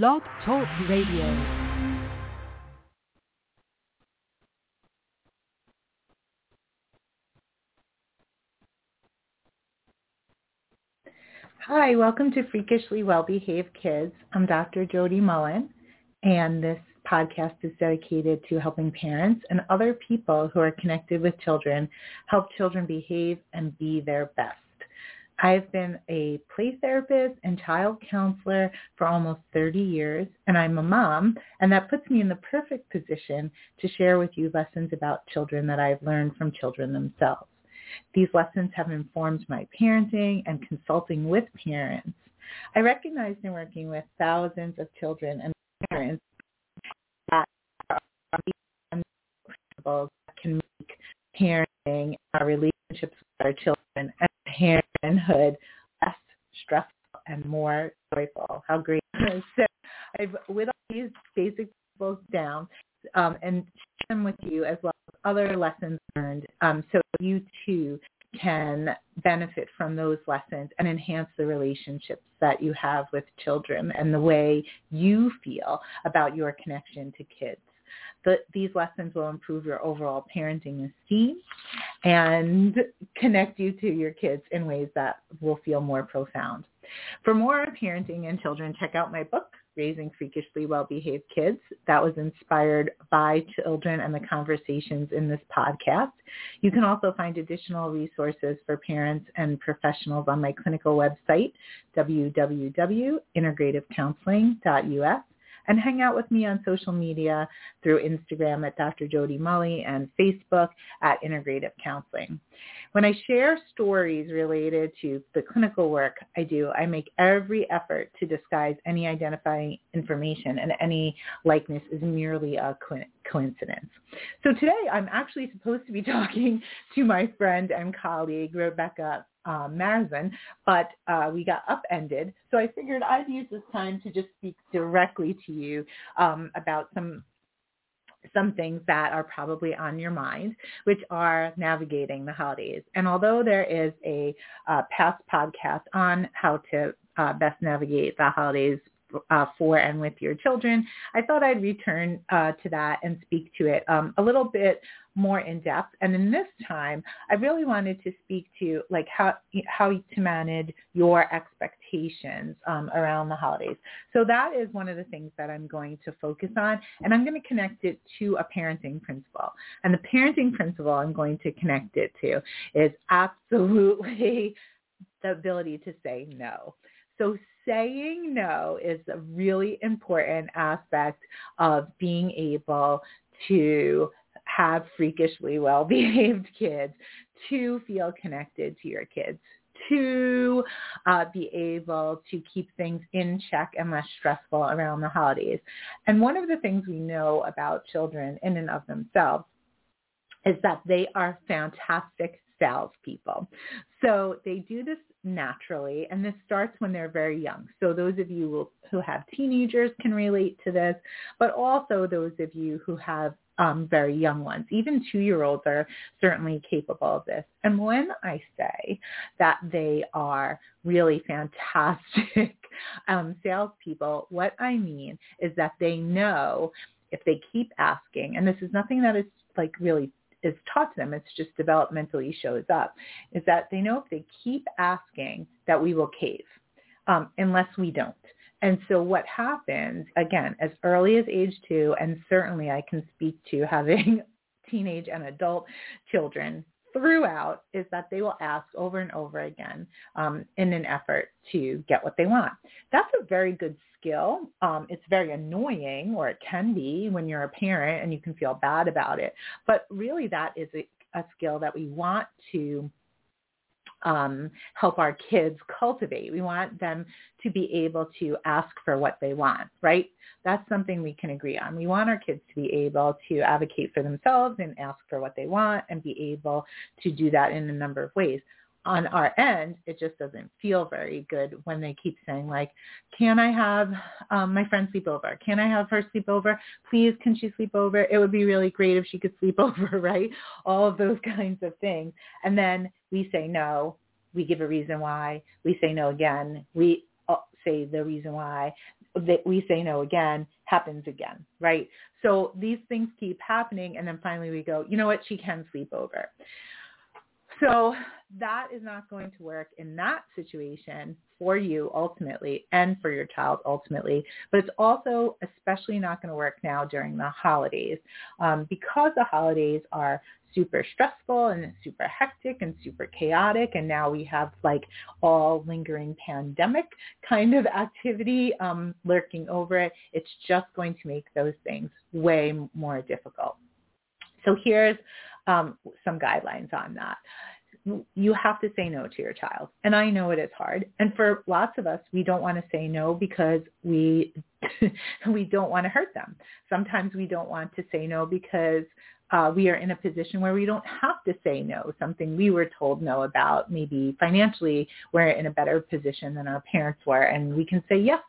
Blog Talk Radio. Hi, welcome to Freakishly Well-Behaved Kids. I'm Dr. Jody Mullen, and this podcast is dedicated to helping parents and other people who are connected with children help children behave and be their best. I've been a play therapist and child counselor for almost 30 years, and I'm a mom, and that puts me in the perfect position to share with you lessons about children that I've learned from children themselves. These lessons have informed my parenting and consulting with parents. I recognize in working with thousands of children and parents that are principles that can make parenting our relationships with our children and parenthood less stressful and more joyful. How great So I've with these basic principles down um, and share them with you as well as other lessons learned um, so you too can benefit from those lessons and enhance the relationships that you have with children and the way you feel about your connection to kids. The, these lessons will improve your overall parenting esteem and connect you to your kids in ways that will feel more profound. For more on parenting and children, check out my book, Raising Freakishly Well-Behaved Kids. That was inspired by children and the conversations in this podcast. You can also find additional resources for parents and professionals on my clinical website, www.integrativecounseling.us and hang out with me on social media through Instagram at Dr. Jody Mullen and Facebook at Integrative Counseling. When I share stories related to the clinical work I do, I make every effort to disguise any identifying information and any likeness is merely a coincidence. So today I'm actually supposed to be talking to my friend and colleague, Rebecca uh, but uh, we got upended. So I figured I'd use this time to just speak directly to you um, about some some things that are probably on your mind, which are navigating the holidays. And although there is a uh, past podcast on how to uh, best navigate the holidays uh, for and with your children, I thought I'd return uh, to that and speak to it um, a little bit more in depth. And in this time, I really wanted to speak to like how how to manage your expectations um, around the holidays. So that is one of the things that I'm going to focus on, and I'm going to connect it to a parenting principle. And the parenting principle I'm going to connect it to is absolutely the ability to say no. So saying no is a really important aspect of being able to have freakishly well-behaved kids, to feel connected to your kids, to uh, be able to keep things in check and less stressful around the holidays. And one of the things we know about children in and of themselves is that they are fantastic salespeople. So they do this naturally, and this starts when they're very young. So those of you who have teenagers can relate to this, but also those of you who have um, very young ones. Even two-year-olds are certainly capable of this. And when I say that they are really fantastic um, salespeople, what I mean is that they know if they keep asking, and this is nothing that is like really is taught to them, it's just developmentally shows up, is that they know if they keep asking that we will cave um, unless we don't. And so what happens, again, as early as age two, and certainly I can speak to having teenage and adult children throughout, is that they will ask over and over again um, in an effort to get what they want. That's a very good skill. Um, it's very annoying, or it can be when you're a parent and you can feel bad about it. But really that is a, a skill that we want to um, help our kids cultivate. We want them to be able to ask for what they want, right? That's something we can agree on. We want our kids to be able to advocate for themselves and ask for what they want and be able to do that in a number of ways. On our end, it just doesn't feel very good when they keep saying like, can I have um, my friend sleep over? Can I have her sleep over? Please, can she sleep over? It would be really great if she could sleep over, right? All of those kinds of things. And then we say no. We give a reason why. We say no again. We uh, say the reason why. that we say no again happens again, right? So these things keep happening and then finally we go, you know what, she can sleep over. So that is not going to work in that situation for you ultimately and for your child ultimately. But it's also especially not going to work now during the holidays um, because the holidays are super stressful and super hectic and super chaotic and now we have like all lingering pandemic kind of activity um, lurking over it it's just going to make those things way more difficult so here's um, some guidelines on that you have to say no to your child. And I know it is hard. And for lots of us, we don't want to say no because we we don't want to hurt them. Sometimes we don't want to say no because uh, we are in a position where we don't have to say no, something we were told no about. Maybe financially, we're in a better position than our parents were, and we can say yes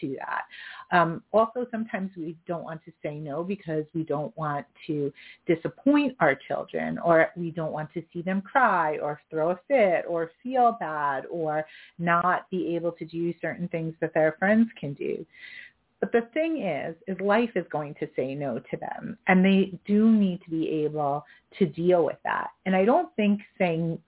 to that. Um, also, sometimes we don't want to say no because we don't want to disappoint our children or we don't want to see them cry or throw a fit or feel bad or not be able to do certain things that their friends can do. But the thing is, is life is going to say no to them and they do need to be able to deal with that. And I don't think saying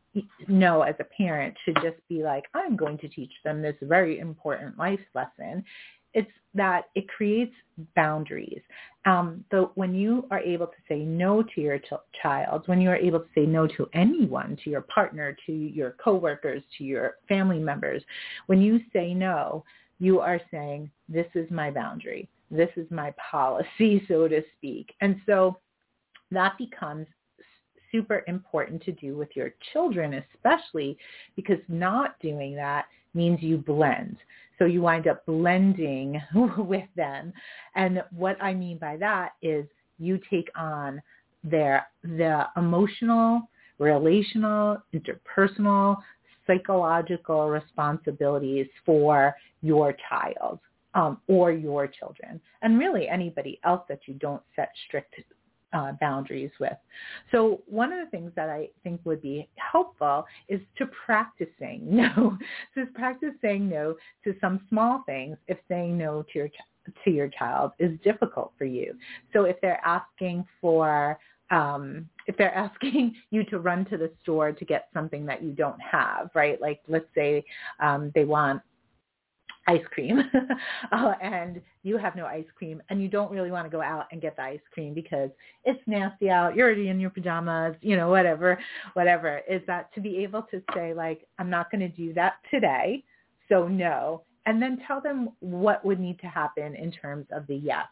no as a parent should just be like, I'm going to teach them this very important life lesson. It's that it creates boundaries. Um, so when you are able to say no to your ch- child, when you are able to say no to anyone, to your partner, to your coworkers, to your family members, when you say no, you are saying, this is my boundary. This is my policy, so to speak. And so that becomes super important to do with your children, especially because not doing that means you blend. So you wind up blending with them. And what I mean by that is you take on their the emotional, relational, interpersonal, psychological responsibilities for your child um, or your children, and really anybody else that you don't set strict uh, boundaries with. So one of the things that I think would be helpful is to practice saying no. so practice saying no to some small things if saying no to your to your child is difficult for you. So if they're asking for um, if they're asking you to run to the store to get something that you don't have, right? Like let's say um, they want ice cream uh, and you have no ice cream and you don't really want to go out and get the ice cream because it's nasty out you're already in your pajamas you know whatever whatever. Is that to be able to say like i'm not going to do that today so no and then tell them what would need to happen in terms of the yes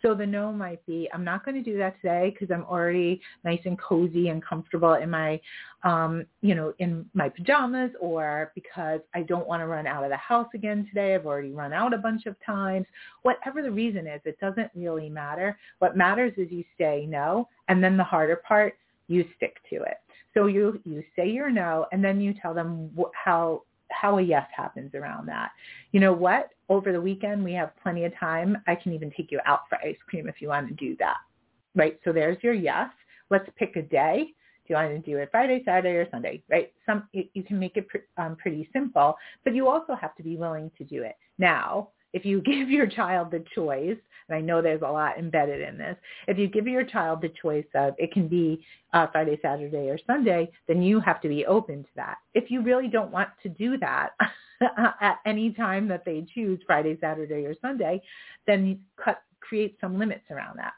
so the no might be, I'm not going to do that today because I'm already nice and cozy and comfortable in my, um, you know, in my pajamas or because I don't want to run out of the house again today. I've already run out a bunch of times. Whatever the reason is, it doesn't really matter. What matters is you say no. And then the harder part, you stick to it. So you, you say your no and then you tell them wh- how how a yes happens around that. You know what? Over the weekend, we have plenty of time. I can even take you out for ice cream if you want to do that. Right? So there's your yes. Let's pick a day. Do you want to do it Friday, Saturday, or Sunday? Right? Some you can make it um, pretty simple, but you also have to be willing to do it. Now, if you give your child the choice, and I know there's a lot embedded in this, if you give your child the choice of it can be uh, Friday, Saturday, or Sunday, then you have to be open to that. If you really don't want to do that at any time that they choose Friday, Saturday, or Sunday, then you cut, create some limits around that.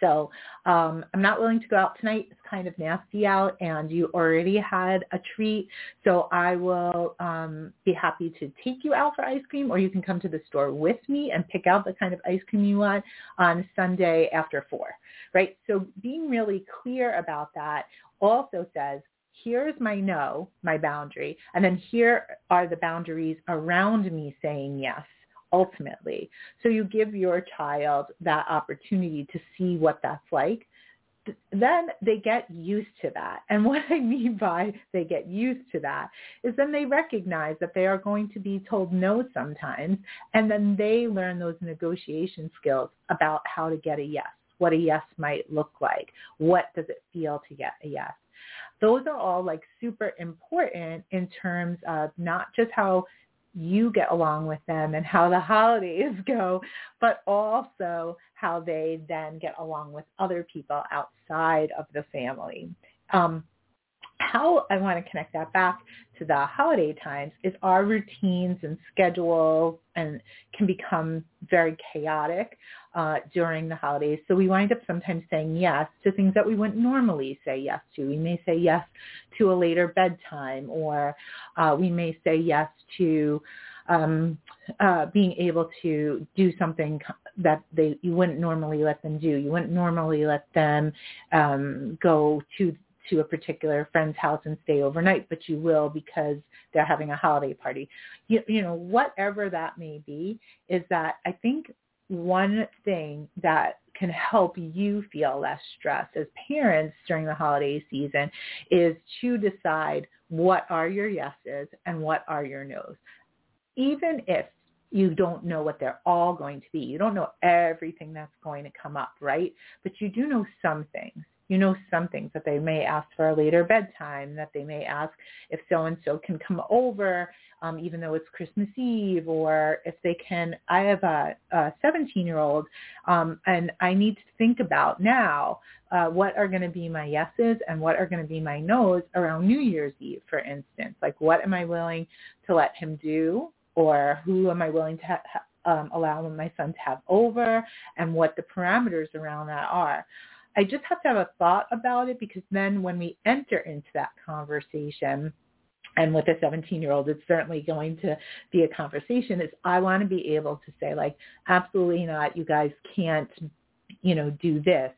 So um, I'm not willing to go out tonight. It's kind of nasty out and you already had a treat. So I will um, be happy to take you out for ice cream or you can come to the store with me and pick out the kind of ice cream you want on Sunday after 4, right? So being really clear about that also says, here's my no, my boundary, and then here are the boundaries around me saying yes ultimately. So you give your child that opportunity to see what that's like. Then they get used to that. And what I mean by they get used to that is then they recognize that they are going to be told no sometimes. And then they learn those negotiation skills about how to get a yes, what a yes might look like. What does it feel to get a yes? Those are all like super important in terms of not just how you get along with them and how the holidays go, but also how they then get along with other people outside of the family. Um, how I want to connect that back to the holiday times is our routines and schedules and can become very chaotic uh, during the holidays. So we wind up sometimes saying yes to things that we wouldn't normally say yes to. We may say yes to a later bedtime or uh, we may say yes to um, uh, being able to do something that they you wouldn't normally let them do. You wouldn't normally let them um, go to to a particular friend's house and stay overnight, but you will because they're having a holiday party. You, you know, whatever that may be, is that I think one thing that can help you feel less stressed as parents during the holiday season is to decide what are your yeses and what are your nos. Even if you don't know what they're all going to be. You don't know everything that's going to come up, right? But you do know some things you know some things that they may ask for a later bedtime, that they may ask if so-and-so can come over, um, even though it's Christmas Eve, or if they can, I have a, a 17-year-old, um, and I need to think about now uh, what are going to be my yeses and what are going to be my nos around New Year's Eve, for instance. Like what am I willing to let him do, or who am I willing to ha- um, allow my son to have over, and what the parameters around that are. I just have to have a thought about it because then when we enter into that conversation, and with a 17 year old, it's certainly going to be a conversation is I want to be able to say like, absolutely not. You guys can't, you know, do this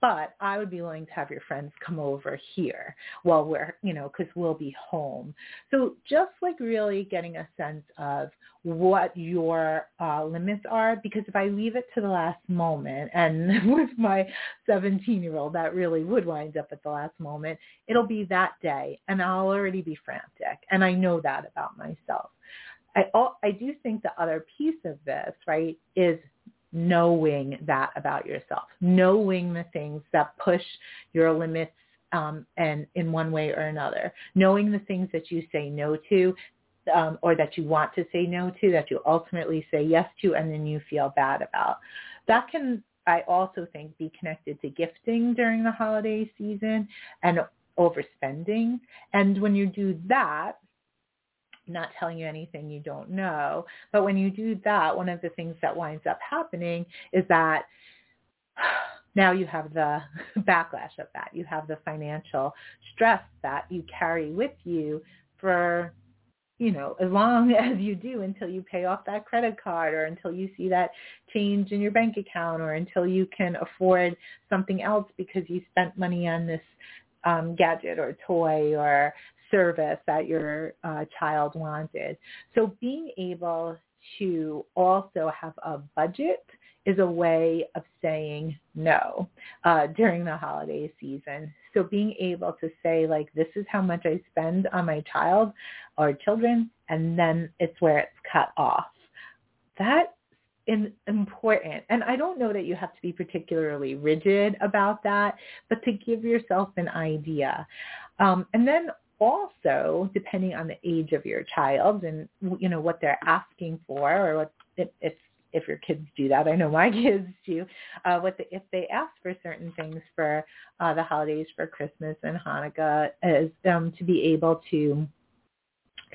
but I would be willing to have your friends come over here while we're, you know, because we'll be home. So just like really getting a sense of what your uh, limits are, because if I leave it to the last moment, and with my 17-year-old, that really would wind up at the last moment, it'll be that day, and I'll already be frantic, and I know that about myself. I, I do think the other piece of this, right, is knowing that about yourself, knowing the things that push your limits um, and in one way or another, knowing the things that you say no to um, or that you want to say no to, that you ultimately say yes to, and then you feel bad about. That can, I also think, be connected to gifting during the holiday season and overspending. And when you do that, not telling you anything you don't know. But when you do that, one of the things that winds up happening is that now you have the backlash of that. You have the financial stress that you carry with you for, you know, as long as you do until you pay off that credit card or until you see that change in your bank account or until you can afford something else because you spent money on this um, gadget or toy or service that your uh, child wanted. So being able to also have a budget is a way of saying no uh, during the holiday season. So being able to say like, this is how much I spend on my child or children, and then it's where it's cut off. That important. And I don't know that you have to be particularly rigid about that, but to give yourself an idea. Um, and then also, depending on the age of your child and you know what they're asking for, or what if if, if your kids do that, I know my kids do. Uh, what the, if they ask for certain things for uh, the holidays, for Christmas and Hanukkah, is um, to be able to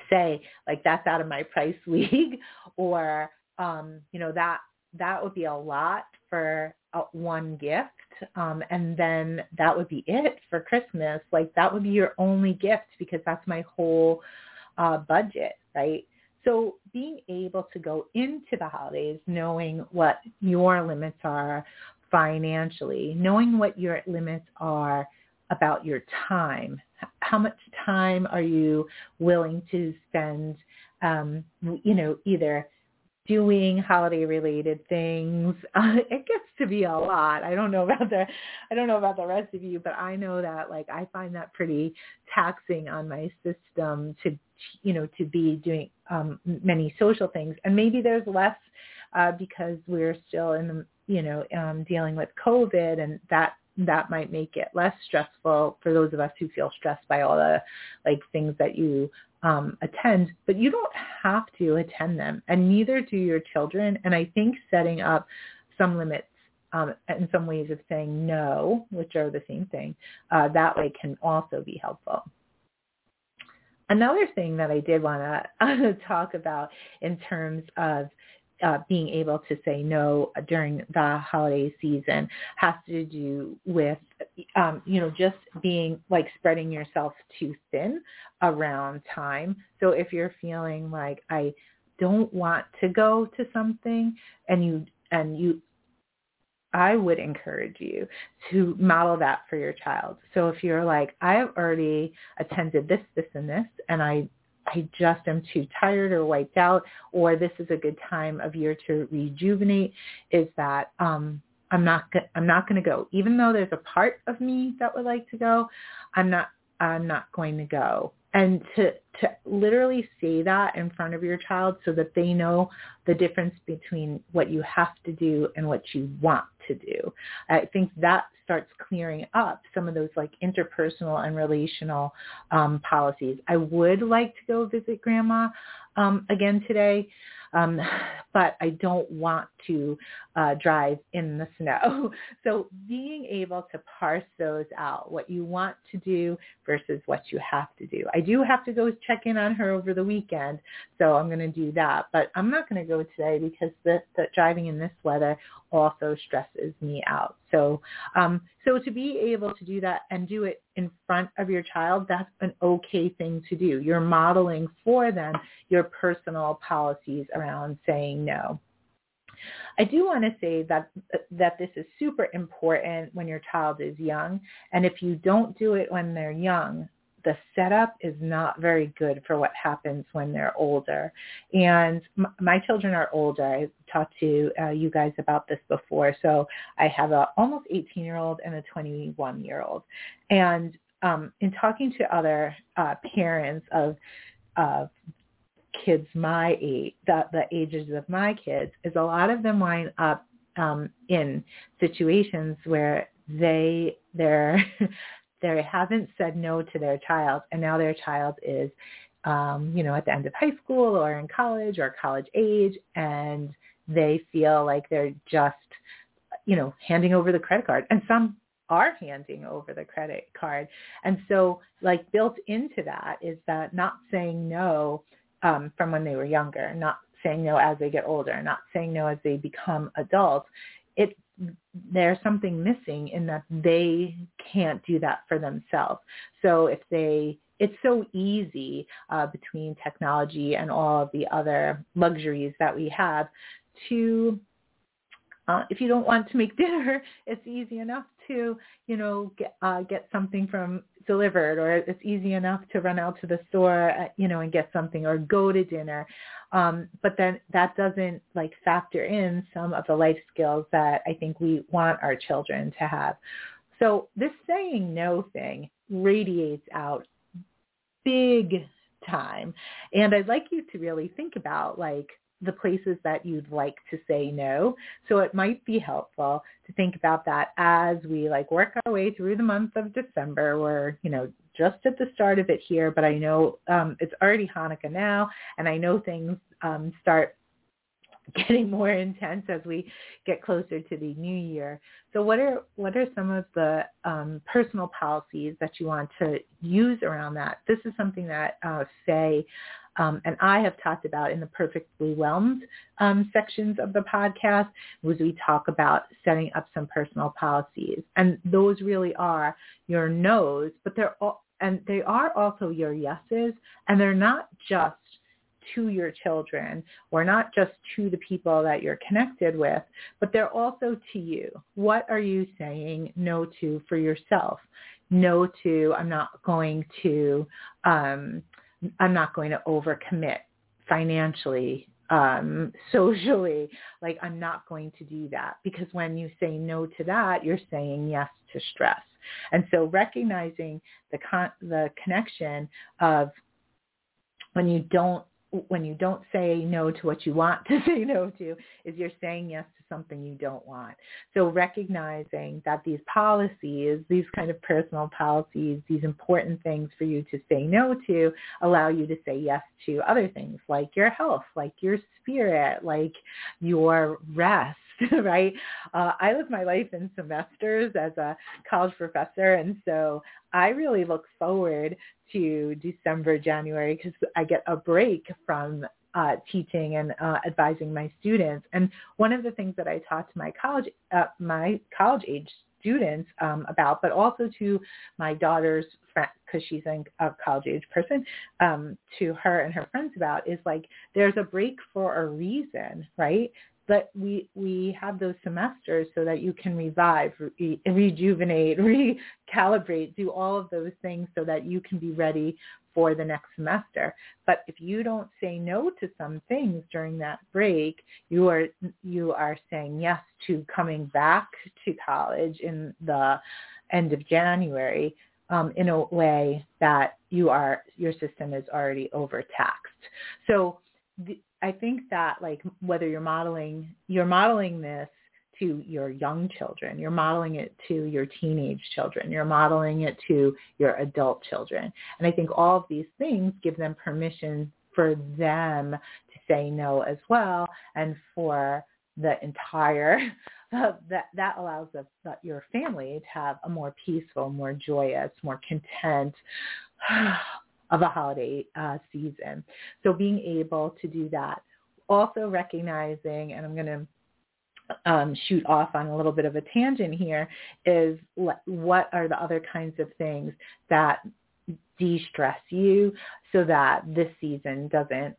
say like that's out of my price league, or um, you know that that would be a lot for one gift um, and then that would be it for Christmas. Like that would be your only gift because that's my whole uh, budget, right? So being able to go into the holidays knowing what your limits are financially, knowing what your limits are about your time. How much time are you willing to spend, um, you know, either doing holiday related things. Uh, it gets to be a lot. I don't know about the I don't know about the rest of you, but I know that like I find that pretty taxing on my system to you know to be doing um many social things. And maybe there's less uh because we're still in the you know um dealing with COVID and that that might make it less stressful for those of us who feel stressed by all the like things that you um, attend, but you don't have to attend them, and neither do your children. And I think setting up some limits um, and some ways of saying no, which are the same thing, uh, that way can also be helpful. Another thing that I did want to talk about in terms of uh, being able to say no during the holiday season has to do with, um, you know, just being like spreading yourself too thin around time. So if you're feeling like I don't want to go to something and you and you I would encourage you to model that for your child. So if you're like, I have already attended this, this, and this, and I I just am too tired or wiped out, or this is a good time of year to rejuvenate, is that um, I'm not I'm not going to go, even though there's a part of me that would like to go. I'm not I'm not going to go and to to literally say that in front of your child so that they know the difference between what you have to do and what you want to do. I think that starts clearing up some of those like interpersonal and relational um, policies. I would like to go visit grandma um, again today. Um, but I don't want to uh, drive in the snow. So being able to parse those out, what you want to do versus what you have to do. I do have to go check in on her over the weekend, so I'm going to do that. But I'm not going to go today because the, the driving in this weather also stresses me out. So, um, so to be able to do that and do it in front of your child, that's an okay thing to do. You're modeling for them your personal policies around saying no. I do want to say that that this is super important when your child is young, and if you don't do it when they're young, the setup is not very good for what happens when they're older. And my children are older. I talked to uh, you guys about this before. So I have a almost 18 year old and a 21 year old. And um, in talking to other uh, parents of of kids my age, the, the ages of my kids, is a lot of them wind up um, in situations where they they're they haven't said no to their child, and now their child is, um, you know, at the end of high school or in college or college age, and they feel like they're just, you know, handing over the credit card, and some are handing over the credit card, and so like built into that is that not saying no um, from when they were younger, not saying no as they get older, not saying no as they become adults. It there's something missing in that they can't do that for themselves. So if they it's so easy uh, between technology and all of the other luxuries that we have to uh, if you don't want to make dinner, it's easy enough to, you know, get, uh, get something from delivered or it's easy enough to run out to the store, uh, you know, and get something or go to dinner. Um, but then that doesn't like factor in some of the life skills that I think we want our children to have. So this saying no thing radiates out big time. And I'd like you to really think about like, the places that you'd like to say no. So it might be helpful to think about that as we like work our way through the month of December. We're, you know, just at the start of it here, but I know um, it's already Hanukkah now, and I know things um, start getting more intense as we get closer to the new year. So what are what are some of the um, personal policies that you want to use around that? This is something that uh, Faye um, and I have talked about in the Perfectly Whelmed um, sections of the podcast was we talk about setting up some personal policies. And those really are your no's, but they're all, and they are also your yeses, and they're not just to your children or not just to the people that you're connected with, but they're also to you. What are you saying no to for yourself? No to, I'm not going to um, I'm not going to overcommit financially, um, socially. Like I'm not going to do that because when you say no to that, you're saying yes to stress. And so recognizing the con- the connection of when you don't when you don't say no to what you want to say no to is you're saying yes to something you don't want. So recognizing that these policies, these kind of personal policies, these important things for you to say no to allow you to say yes to other things like your health, like your spirit, like your rest, right? Uh, I live my life in semesters as a college professor, and so I really look forward to December, January because I get a break from uh, teaching and uh, advising my students. And one of the things that I taught to my college, uh, my college age students um, about, but also to my daughter's friend, because she's a college age person, um, to her and her friends about is like there's a break for a reason, right? But we we have those semesters so that you can revive, re- rejuvenate, recalibrate, do all of those things so that you can be ready for the next semester. But if you don't say no to some things during that break, you are you are saying yes to coming back to college in the end of January um, in a way that you are your system is already overtaxed. So the, I think that like whether you're modeling, you're modeling this to your young children, you're modeling it to your teenage children, you're modeling it to your adult children. And I think all of these things give them permission for them to say no as well and for the entire that that allows your family to have a more peaceful, more joyous, more content oh, of a holiday uh, season. So being able to do that. Also recognizing, and I'm going to um, shoot off on a little bit of a tangent here, is what are the other kinds of things that de-stress you so that this season doesn't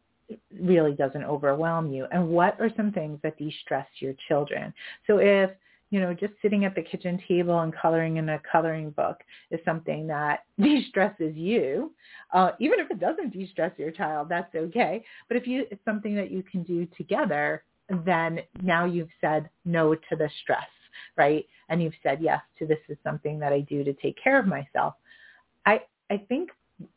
really doesn't overwhelm you and what are some things that de-stress your children so if you know, just sitting at the kitchen table and coloring in a coloring book is something that de-stresses you. Uh, even if it doesn't de-stress your child, that's okay. But if you, it's something that you can do together, then now you've said no to the stress, right? And you've said yes to this is something that I do to take care of myself. I, I think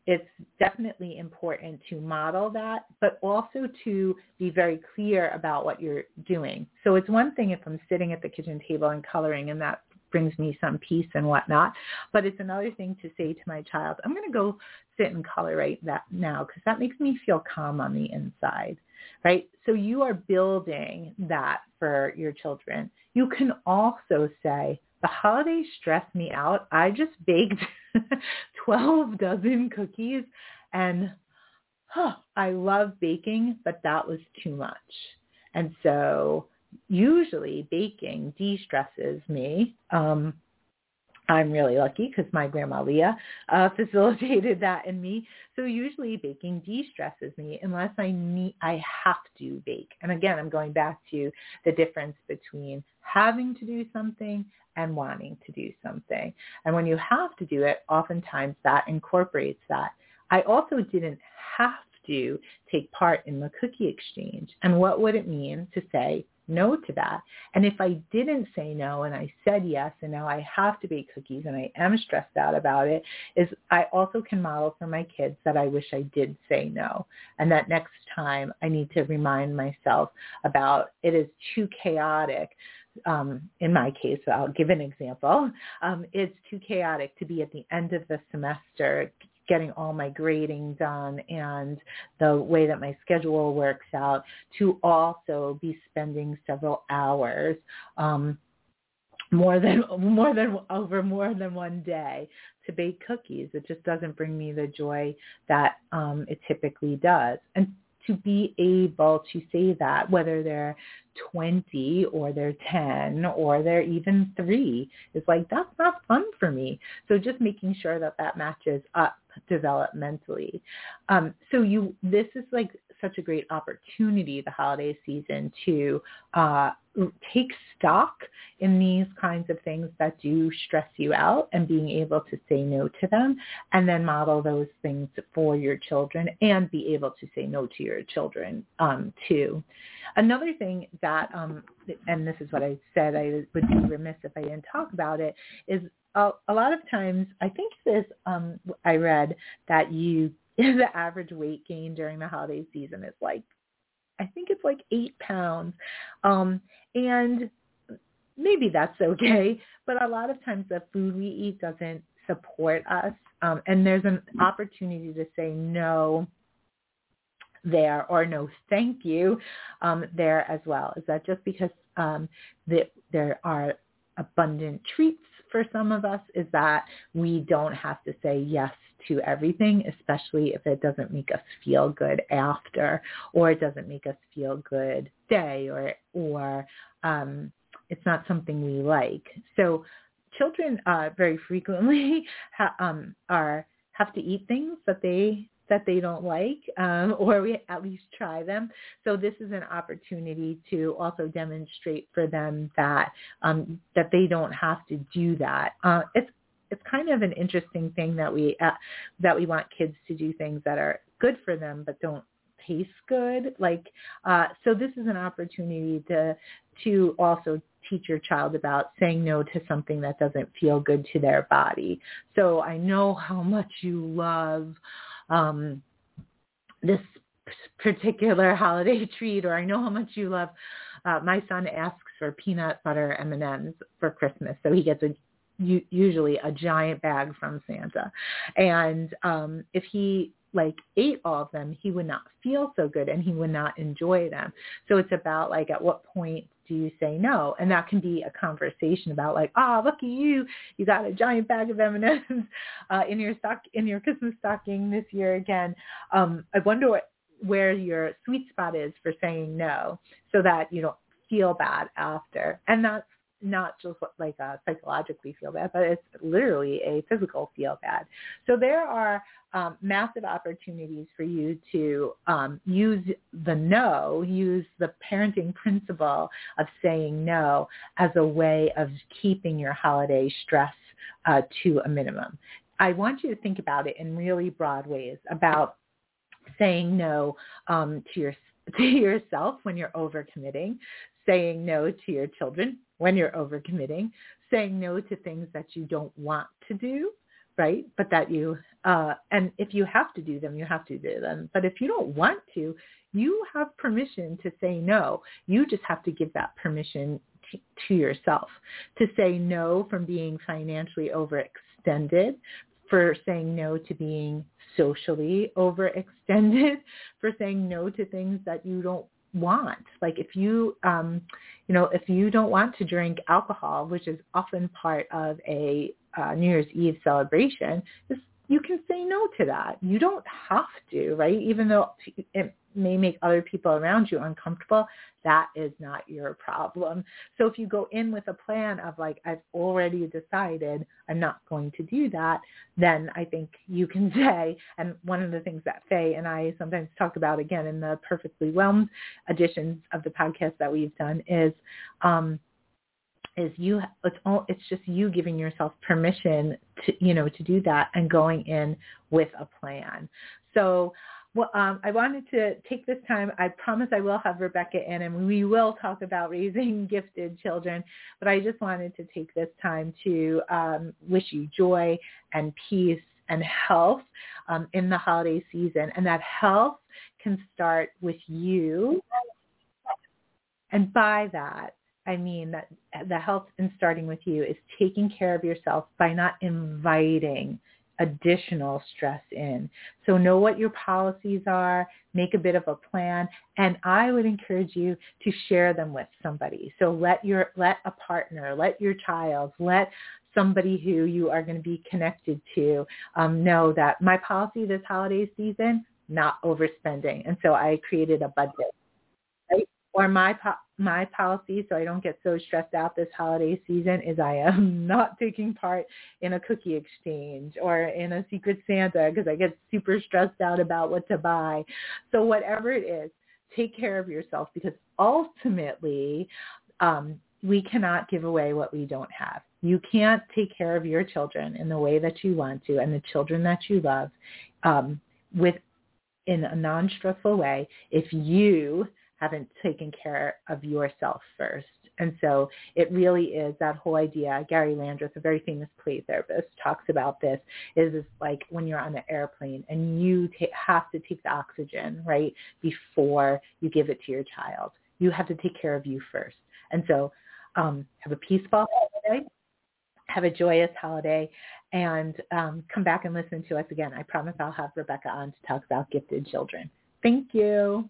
it's definitely important to model that, but also to be very clear about what you're doing. So it's one thing if I'm sitting at the kitchen table and coloring and that brings me some peace and whatnot, but it's another thing to say to my child, I'm going to go sit and color right that now because that makes me feel calm on the inside, right? So you are building that for your children. You can also say, the holidays stress me out. I just baked 12 dozen cookies and huh, I love baking, but that was too much. And so usually baking de-stresses me. Um, I'm really lucky because my grandma Leah uh, facilitated that in me. So usually baking de-stresses me unless I need, I have to bake. And again, I'm going back to the difference between having to do something and wanting to do something. And when you have to do it, oftentimes that incorporates that. I also didn't have to take part in the cookie exchange. And what would it mean to say no to that? And if I didn't say no and I said yes and now I have to bake cookies and I am stressed out about it, is I also can model for my kids that I wish I did say no. And that next time I need to remind myself about it is too chaotic um, in my case, I'll give an example. Um, it's too chaotic to be at the end of the semester getting all my grading done and the way that my schedule works out to also be spending several hours um, more than more than over more than one day to bake cookies. It just doesn't bring me the joy that um, it typically does. And to be able to say that, whether they're 20 or they're 10 or they're even three, is like, that's not fun for me. So just making sure that that matches up developmentally. Um, so you, this is like such a great opportunity, the holiday season, to uh, take stock in these kinds of things that do stress you out and being able to say no to them and then model those things for your children and be able to say no to your children um, too. Another thing that, um, and this is what I said I would be remiss if I didn't talk about it, is a, a lot of times, I think this, um, I read that you the average weight gain during the holiday season is like, I think it's like eight pounds. Um, and maybe that's okay, but a lot of times the food we eat doesn't support us. Um, and there's an opportunity to say no there or no thank you um, there as well. Is that just because um, the, there are abundant treats for some of us is that we don't have to say yes to everything, especially if it doesn't make us feel good after or it doesn't make us feel good day or or um, it's not something we like. So children uh, very frequently ha- um, are have to eat things that they that they don't like, um, or we at least try them. So this is an opportunity to also demonstrate for them that um, that they don't have to do that. Uh, it's it's kind of an interesting thing that we uh, that we want kids to do things that are good for them but don't taste good. Like uh, so, this is an opportunity to to also teach your child about saying no to something that doesn't feel good to their body. So I know how much you love um, this particular holiday treat, or I know how much you love. Uh, my son asks for peanut butter M&Ms for Christmas, so he gets a usually a giant bag from Santa. And um, if he like ate all of them, he would not feel so good and he would not enjoy them. So it's about like at what point do you say no? And that can be a conversation about like, oh, look at you, you got a giant bag of M&Ms uh, in your stock in your Christmas stocking this year again. Um, I wonder what, where your sweet spot is for saying no, so that you don't feel bad after. And that's not just like a psychologically feel bad, but it's literally a physical feel bad. So there are um, massive opportunities for you to um, use the no, use the parenting principle of saying no as a way of keeping your holiday stress uh, to a minimum. I want you to think about it in really broad ways about saying no um, to your to yourself when you're overcommitting, saying no to your children when you're overcommitting, saying no to things that you don't want to do, right? But that you, uh, and if you have to do them, you have to do them. But if you don't want to, you have permission to say no. You just have to give that permission to, to yourself to say no from being financially overextended, for saying no to being socially overextended, for saying no to things that you don't want. Like if you, um, you know, if you don't want to drink alcohol, which is often part of a uh, New Year's Eve celebration, just you can say no to that. You don't have to, right? Even though it may make other people around you uncomfortable, that is not your problem. So if you go in with a plan of like, I've already decided I'm not going to do that, then I think you can say, and one of the things that Faye and I sometimes talk about again in the Perfectly Whelmed editions of the podcast that we've done is, um, is you it's all it's just you giving yourself permission to you know to do that and going in with a plan so well, um, I wanted to take this time. I promise I will have Rebecca in, and we will talk about raising gifted children. But I just wanted to take this time to um, wish you joy and peace and health um, in the holiday season, and that health can start with you. And by that, I mean that the health in starting with you is taking care of yourself by not inviting additional stress in. So know what your policies are, make a bit of a plan, and I would encourage you to share them with somebody. So let your let a partner, let your child, let somebody who you are going to be connected to um, know that my policy this holiday season, not overspending. And so I created a budget. Or my po- my policy, so I don't get so stressed out this holiday season, is I am not taking part in a cookie exchange or in a Secret Santa because I get super stressed out about what to buy. So whatever it is, take care of yourself because ultimately um, we cannot give away what we don't have. You can't take care of your children in the way that you want to and the children that you love um, with in a non-stressful way if you haven't taken care of yourself first. And so it really is that whole idea. Gary Landreth, a very famous play therapist, talks about this. Is it's like when you're on an airplane and you ta- have to take the oxygen right before you give it to your child. You have to take care of you first. And so um, have a peaceful holiday. Have a joyous holiday and um, come back and listen to us again. I promise I'll have Rebecca on to talk about gifted children. Thank you.